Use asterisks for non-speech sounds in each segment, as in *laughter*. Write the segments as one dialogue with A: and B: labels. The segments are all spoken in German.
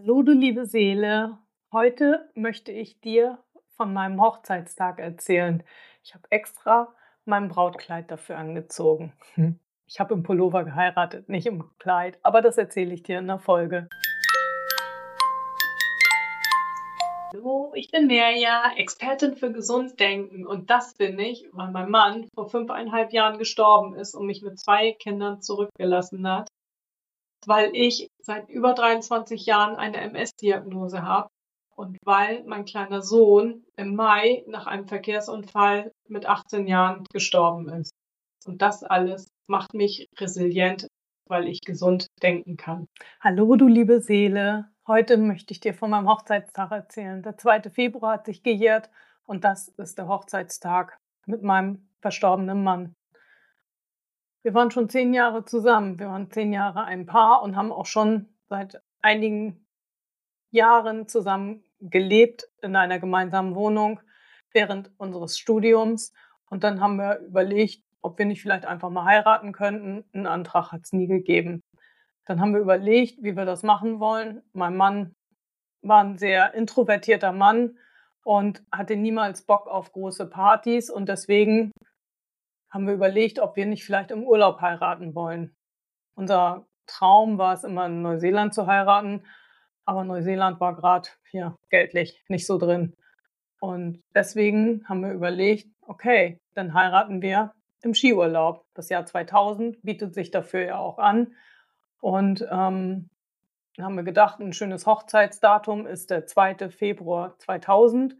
A: Hallo, du liebe Seele. Heute möchte ich dir von meinem Hochzeitstag erzählen. Ich habe extra mein Brautkleid dafür angezogen. Hm. Ich habe im Pullover geheiratet, nicht im Kleid, aber das erzähle ich dir in der Folge. Hallo, ich bin Merja, Expertin für Gesunddenken und das bin ich, weil mein Mann vor fünfeinhalb Jahren gestorben ist und mich mit zwei Kindern zurückgelassen hat weil ich seit über 23 Jahren eine MS-Diagnose habe und weil mein kleiner Sohn im Mai nach einem Verkehrsunfall mit 18 Jahren gestorben ist. Und das alles macht mich resilient, weil ich gesund denken kann. Hallo, du liebe Seele. Heute möchte ich dir von meinem Hochzeitstag erzählen. Der 2. Februar hat sich gejährt und das ist der Hochzeitstag mit meinem verstorbenen Mann. Wir waren schon zehn Jahre zusammen. Wir waren zehn Jahre ein Paar und haben auch schon seit einigen Jahren zusammen gelebt in einer gemeinsamen Wohnung während unseres Studiums. Und dann haben wir überlegt, ob wir nicht vielleicht einfach mal heiraten könnten. Einen Antrag hat es nie gegeben. Dann haben wir überlegt, wie wir das machen wollen. Mein Mann war ein sehr introvertierter Mann und hatte niemals Bock auf große Partys und deswegen haben wir überlegt, ob wir nicht vielleicht im Urlaub heiraten wollen. Unser Traum war es immer in Neuseeland zu heiraten, aber Neuseeland war gerade hier geldlich nicht so drin. Und deswegen haben wir überlegt, okay, dann heiraten wir im Skiurlaub. Das Jahr 2000 bietet sich dafür ja auch an. Und ähm, haben wir gedacht, ein schönes Hochzeitsdatum ist der 2. Februar 2000.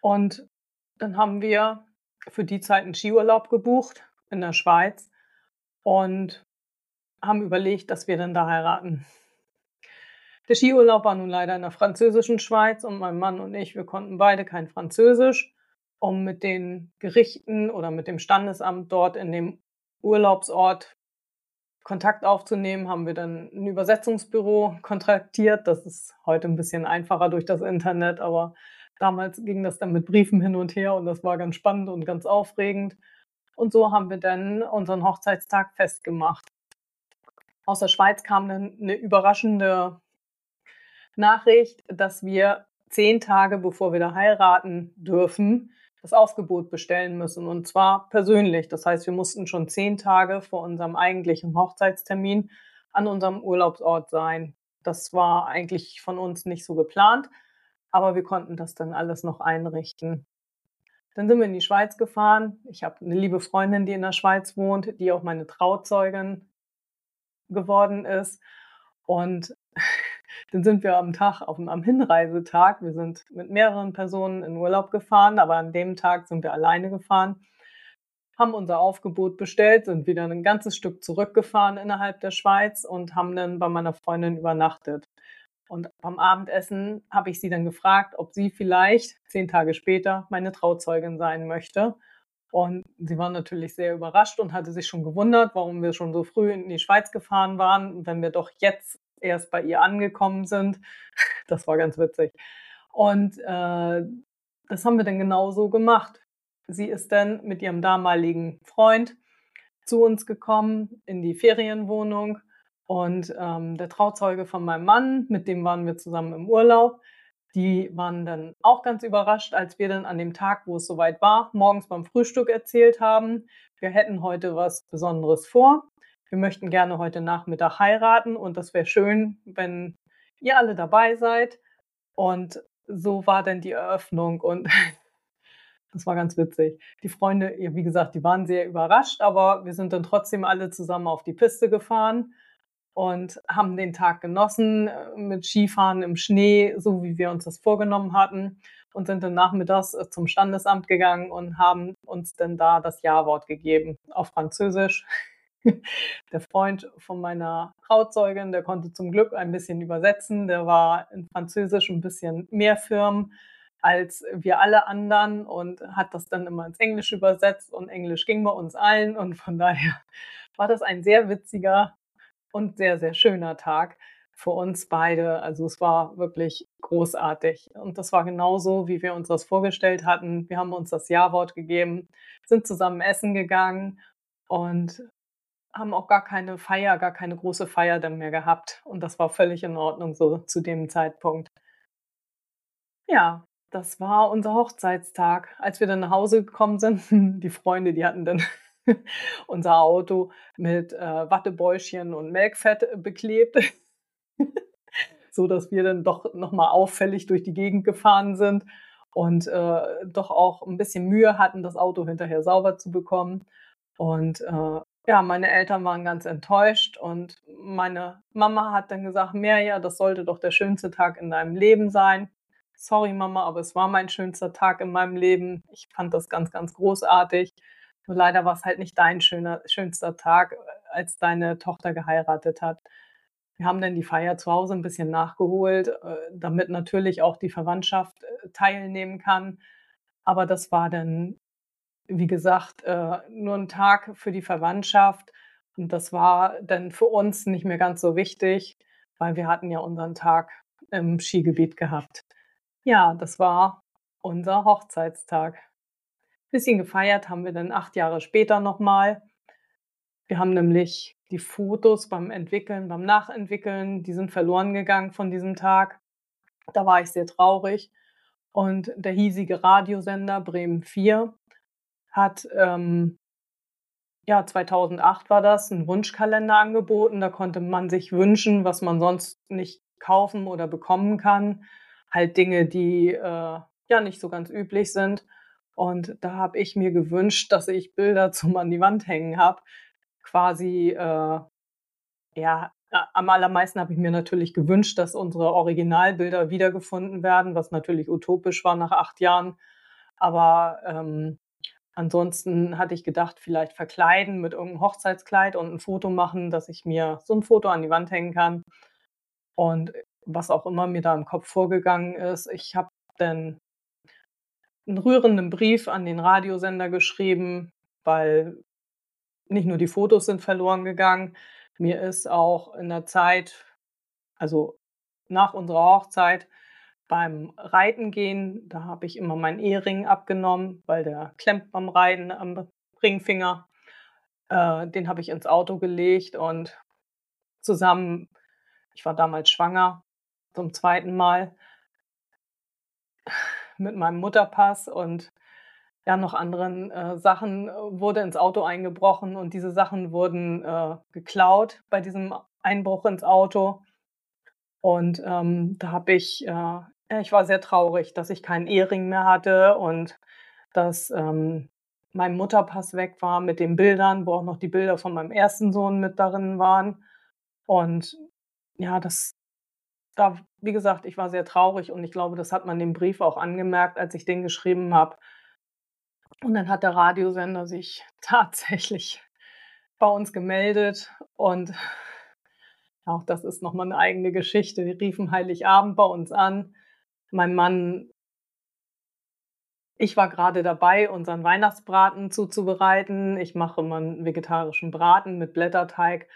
A: Und dann haben wir für die Zeit einen Skiurlaub gebucht in der Schweiz und haben überlegt, dass wir dann da heiraten. Der Skiurlaub war nun leider in der französischen Schweiz und mein Mann und ich, wir konnten beide kein Französisch. Um mit den Gerichten oder mit dem Standesamt dort in dem Urlaubsort Kontakt aufzunehmen, haben wir dann ein Übersetzungsbüro kontaktiert. Das ist heute ein bisschen einfacher durch das Internet, aber Damals ging das dann mit Briefen hin und her und das war ganz spannend und ganz aufregend. Und so haben wir dann unseren Hochzeitstag festgemacht. Aus der Schweiz kam dann eine überraschende Nachricht, dass wir zehn Tage bevor wir da heiraten dürfen, das Aufgebot bestellen müssen. Und zwar persönlich. Das heißt, wir mussten schon zehn Tage vor unserem eigentlichen Hochzeitstermin an unserem Urlaubsort sein. Das war eigentlich von uns nicht so geplant. Aber wir konnten das dann alles noch einrichten. Dann sind wir in die Schweiz gefahren. Ich habe eine liebe Freundin, die in der Schweiz wohnt, die auch meine Trauzeugin geworden ist. Und *laughs* dann sind wir am Tag, auf, am Hinreisetag, wir sind mit mehreren Personen in Urlaub gefahren, aber an dem Tag sind wir alleine gefahren, haben unser Aufgebot bestellt, sind wieder ein ganzes Stück zurückgefahren innerhalb der Schweiz und haben dann bei meiner Freundin übernachtet. Und beim Abendessen habe ich sie dann gefragt, ob sie vielleicht zehn Tage später meine Trauzeugin sein möchte. Und sie war natürlich sehr überrascht und hatte sich schon gewundert, warum wir schon so früh in die Schweiz gefahren waren, wenn wir doch jetzt erst bei ihr angekommen sind. *laughs* Das war ganz witzig. Und äh, das haben wir dann genauso gemacht. Sie ist dann mit ihrem damaligen Freund zu uns gekommen in die Ferienwohnung und ähm, der Trauzeuge von meinem Mann, mit dem waren wir zusammen im Urlaub, die waren dann auch ganz überrascht, als wir dann an dem Tag, wo es soweit war, morgens beim Frühstück erzählt haben, wir hätten heute was Besonderes vor. Wir möchten gerne heute Nachmittag heiraten und das wäre schön, wenn ihr alle dabei seid. Und so war dann die Eröffnung und *laughs* das war ganz witzig. Die Freunde, wie gesagt, die waren sehr überrascht, aber wir sind dann trotzdem alle zusammen auf die Piste gefahren und haben den Tag genossen äh, mit Skifahren im Schnee, so wie wir uns das vorgenommen hatten und sind dann nachmittags äh, zum Standesamt gegangen und haben uns dann da das Ja-Wort gegeben auf Französisch. *laughs* Der Freund von meiner Trauzeugin, der konnte zum Glück ein bisschen übersetzen. Der war in Französisch ein bisschen mehr firm als wir alle anderen und hat das dann immer ins Englische übersetzt und Englisch ging bei uns allen und von daher war das ein sehr witziger und sehr, sehr schöner Tag für uns beide. Also es war wirklich großartig. Und das war genauso, wie wir uns das vorgestellt hatten. Wir haben uns das Ja-Wort gegeben, sind zusammen essen gegangen und haben auch gar keine Feier, gar keine große Feier dann mehr gehabt. Und das war völlig in Ordnung so zu dem Zeitpunkt. Ja, das war unser Hochzeitstag. Als wir dann nach Hause gekommen sind, *laughs* die Freunde, die hatten dann *laughs* unser Auto mit äh, Wattebäuschen und Melkfett beklebt, *laughs* so dass wir dann doch nochmal auffällig durch die Gegend gefahren sind und äh, doch auch ein bisschen Mühe hatten, das Auto hinterher sauber zu bekommen. Und äh, ja, meine Eltern waren ganz enttäuscht und meine Mama hat dann gesagt, Mirja, das sollte doch der schönste Tag in deinem Leben sein. Sorry, Mama, aber es war mein schönster Tag in meinem Leben. Ich fand das ganz, ganz großartig. Nur leider war es halt nicht dein schöner, schönster Tag, als deine Tochter geheiratet hat. Wir haben dann die Feier zu Hause ein bisschen nachgeholt, äh, damit natürlich auch die Verwandtschaft äh, teilnehmen kann. Aber das war dann, wie gesagt, äh, nur ein Tag für die Verwandtschaft. Und das war dann für uns nicht mehr ganz so wichtig, weil wir hatten ja unseren Tag im Skigebiet gehabt. Ja, das war unser Hochzeitstag. Bisschen gefeiert haben wir dann acht Jahre später nochmal. Wir haben nämlich die Fotos beim Entwickeln, beim Nachentwickeln, die sind verloren gegangen von diesem Tag. Da war ich sehr traurig. Und der hiesige Radiosender Bremen 4 hat, ähm, ja, 2008 war das, einen Wunschkalender angeboten. Da konnte man sich wünschen, was man sonst nicht kaufen oder bekommen kann. Halt Dinge, die äh, ja nicht so ganz üblich sind. Und da habe ich mir gewünscht, dass ich Bilder zum an die Wand hängen habe, quasi, äh, ja, am allermeisten habe ich mir natürlich gewünscht, dass unsere Originalbilder wiedergefunden werden, was natürlich utopisch war nach acht Jahren. Aber ähm, ansonsten hatte ich gedacht, vielleicht verkleiden mit irgendeinem Hochzeitskleid und ein Foto machen, dass ich mir so ein Foto an die Wand hängen kann. Und was auch immer mir da im Kopf vorgegangen ist, ich habe dann einen rührenden Brief an den Radiosender geschrieben, weil nicht nur die Fotos sind verloren gegangen, mir ist auch in der Zeit, also nach unserer Hochzeit, beim Reiten gehen, da habe ich immer meinen Ehering abgenommen, weil der klemmt beim Reiten am Ringfinger. Äh, den habe ich ins Auto gelegt und zusammen, ich war damals schwanger, zum zweiten Mal mit meinem Mutterpass und ja, noch anderen äh, Sachen äh, wurde ins Auto eingebrochen und diese Sachen wurden äh, geklaut bei diesem Einbruch ins Auto. Und ähm, da habe ich, äh, ich war sehr traurig, dass ich keinen Ehering mehr hatte und dass ähm, mein Mutterpass weg war mit den Bildern, wo auch noch die Bilder von meinem ersten Sohn mit darin waren. Und ja, das, da, wie gesagt, ich war sehr traurig und ich glaube, das hat man dem Brief auch angemerkt, als ich den geschrieben habe und dann hat der Radiosender sich *laughs* tatsächlich bei uns gemeldet und *laughs* auch das ist nochmal eine eigene Geschichte. Die riefen Heiligabend bei uns an. Mein Mann, ich war gerade dabei, unseren Weihnachtsbraten zuzubereiten. Ich mache immer einen vegetarischen Braten mit Blätterteig.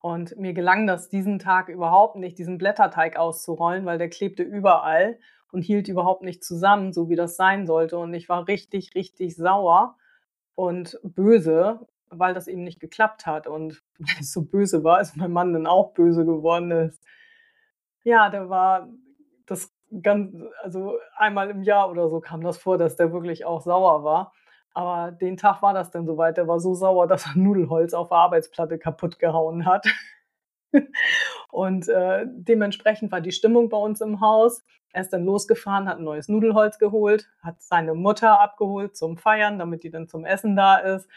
A: Und mir gelang das diesen Tag überhaupt nicht, diesen Blätterteig auszurollen, weil der klebte überall und hielt überhaupt nicht zusammen, so wie das sein sollte. Und ich war richtig, richtig sauer und böse, weil das eben nicht geklappt hat. Und *laughs* weil ich so böse war, ist mein Mann dann auch böse geworden ist. Ja, der war das ganz, also einmal im Jahr oder so kam das vor, dass der wirklich auch sauer war. Aber den Tag war das dann soweit. Der war so sauer, dass er *laughs* Nudelholz auf der Arbeitsplatte kaputt gehauen hat. *laughs* und äh, dementsprechend war die Stimmung bei uns im Haus. Er ist dann losgefahren, hat ein neues Nudelholz geholt, hat seine Mutter abgeholt zum Feiern, damit die dann zum Essen da ist.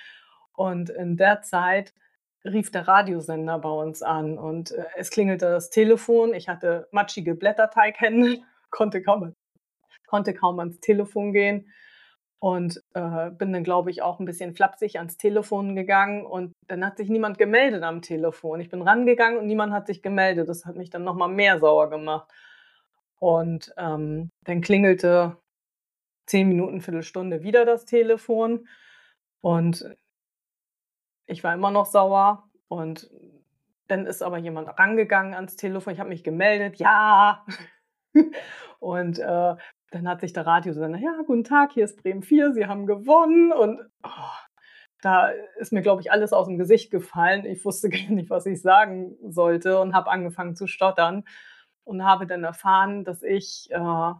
A: Und in der Zeit rief der Radiosender bei uns an und äh, es klingelte das Telefon. Ich hatte matschige Blätterteighände, *laughs* konnte kaum, konnte kaum ans Telefon gehen und äh, bin dann, glaube ich, auch ein bisschen flapsig ans Telefon gegangen und dann hat sich niemand gemeldet am Telefon. Ich bin rangegangen und niemand hat sich gemeldet. Das hat mich dann nochmal mehr sauer gemacht. Und ähm, dann klingelte zehn Minuten, Viertelstunde wieder das Telefon und ich war immer noch sauer und dann ist aber jemand rangegangen ans Telefon. Ich habe mich gemeldet, ja. *laughs* und äh, dann hat sich der Radiosender, ja, guten Tag, hier ist Bremen 4, Sie haben gewonnen. Und oh, da ist mir, glaube ich, alles aus dem Gesicht gefallen. Ich wusste *laughs* gar nicht, was ich sagen sollte und habe angefangen zu stottern und habe dann erfahren, dass ich äh,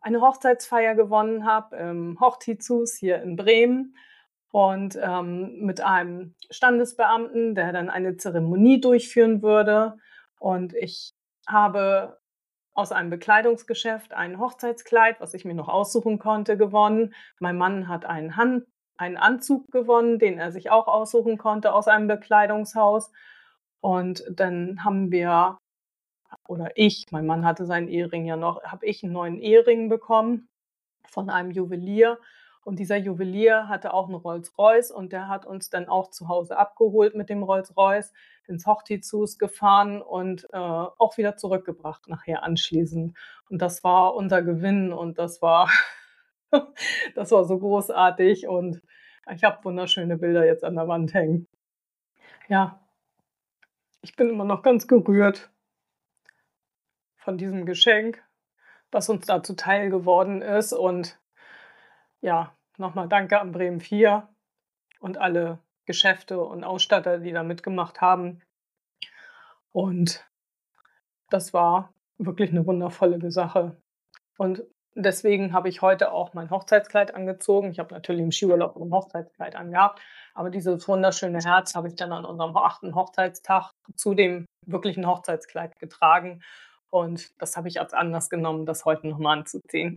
A: eine Hochzeitsfeier gewonnen habe im Hochtizus hier in Bremen und ähm, mit einem Standesbeamten, der dann eine Zeremonie durchführen würde. Und ich habe aus einem Bekleidungsgeschäft ein Hochzeitskleid, was ich mir noch aussuchen konnte, gewonnen. Mein Mann hat einen, Hand, einen Anzug gewonnen, den er sich auch aussuchen konnte aus einem Bekleidungshaus. Und dann haben wir, oder ich, mein Mann hatte seinen Ehering ja noch, habe ich einen neuen Ehering bekommen von einem Juwelier. Und dieser Juwelier hatte auch einen Rolls-Royce und der hat uns dann auch zu Hause abgeholt mit dem Rolls-Royce, ins Hochtizus gefahren und äh, auch wieder zurückgebracht nachher anschließend. Und das war unser Gewinn und das war, *laughs* das war so großartig und ich habe wunderschöne Bilder jetzt an der Wand hängen. Ja, ich bin immer noch ganz gerührt von diesem Geschenk, was uns da zuteil geworden ist und ja, nochmal danke an Bremen 4 und alle Geschäfte und Ausstatter, die da mitgemacht haben. Und das war wirklich eine wundervolle Sache. Und deswegen habe ich heute auch mein Hochzeitskleid angezogen. Ich habe natürlich im Skiurlaub ein Hochzeitskleid angehabt, aber dieses wunderschöne Herz habe ich dann an unserem achten Hochzeitstag zu dem wirklichen Hochzeitskleid getragen. Und das habe ich als Anlass genommen, das heute nochmal anzuziehen.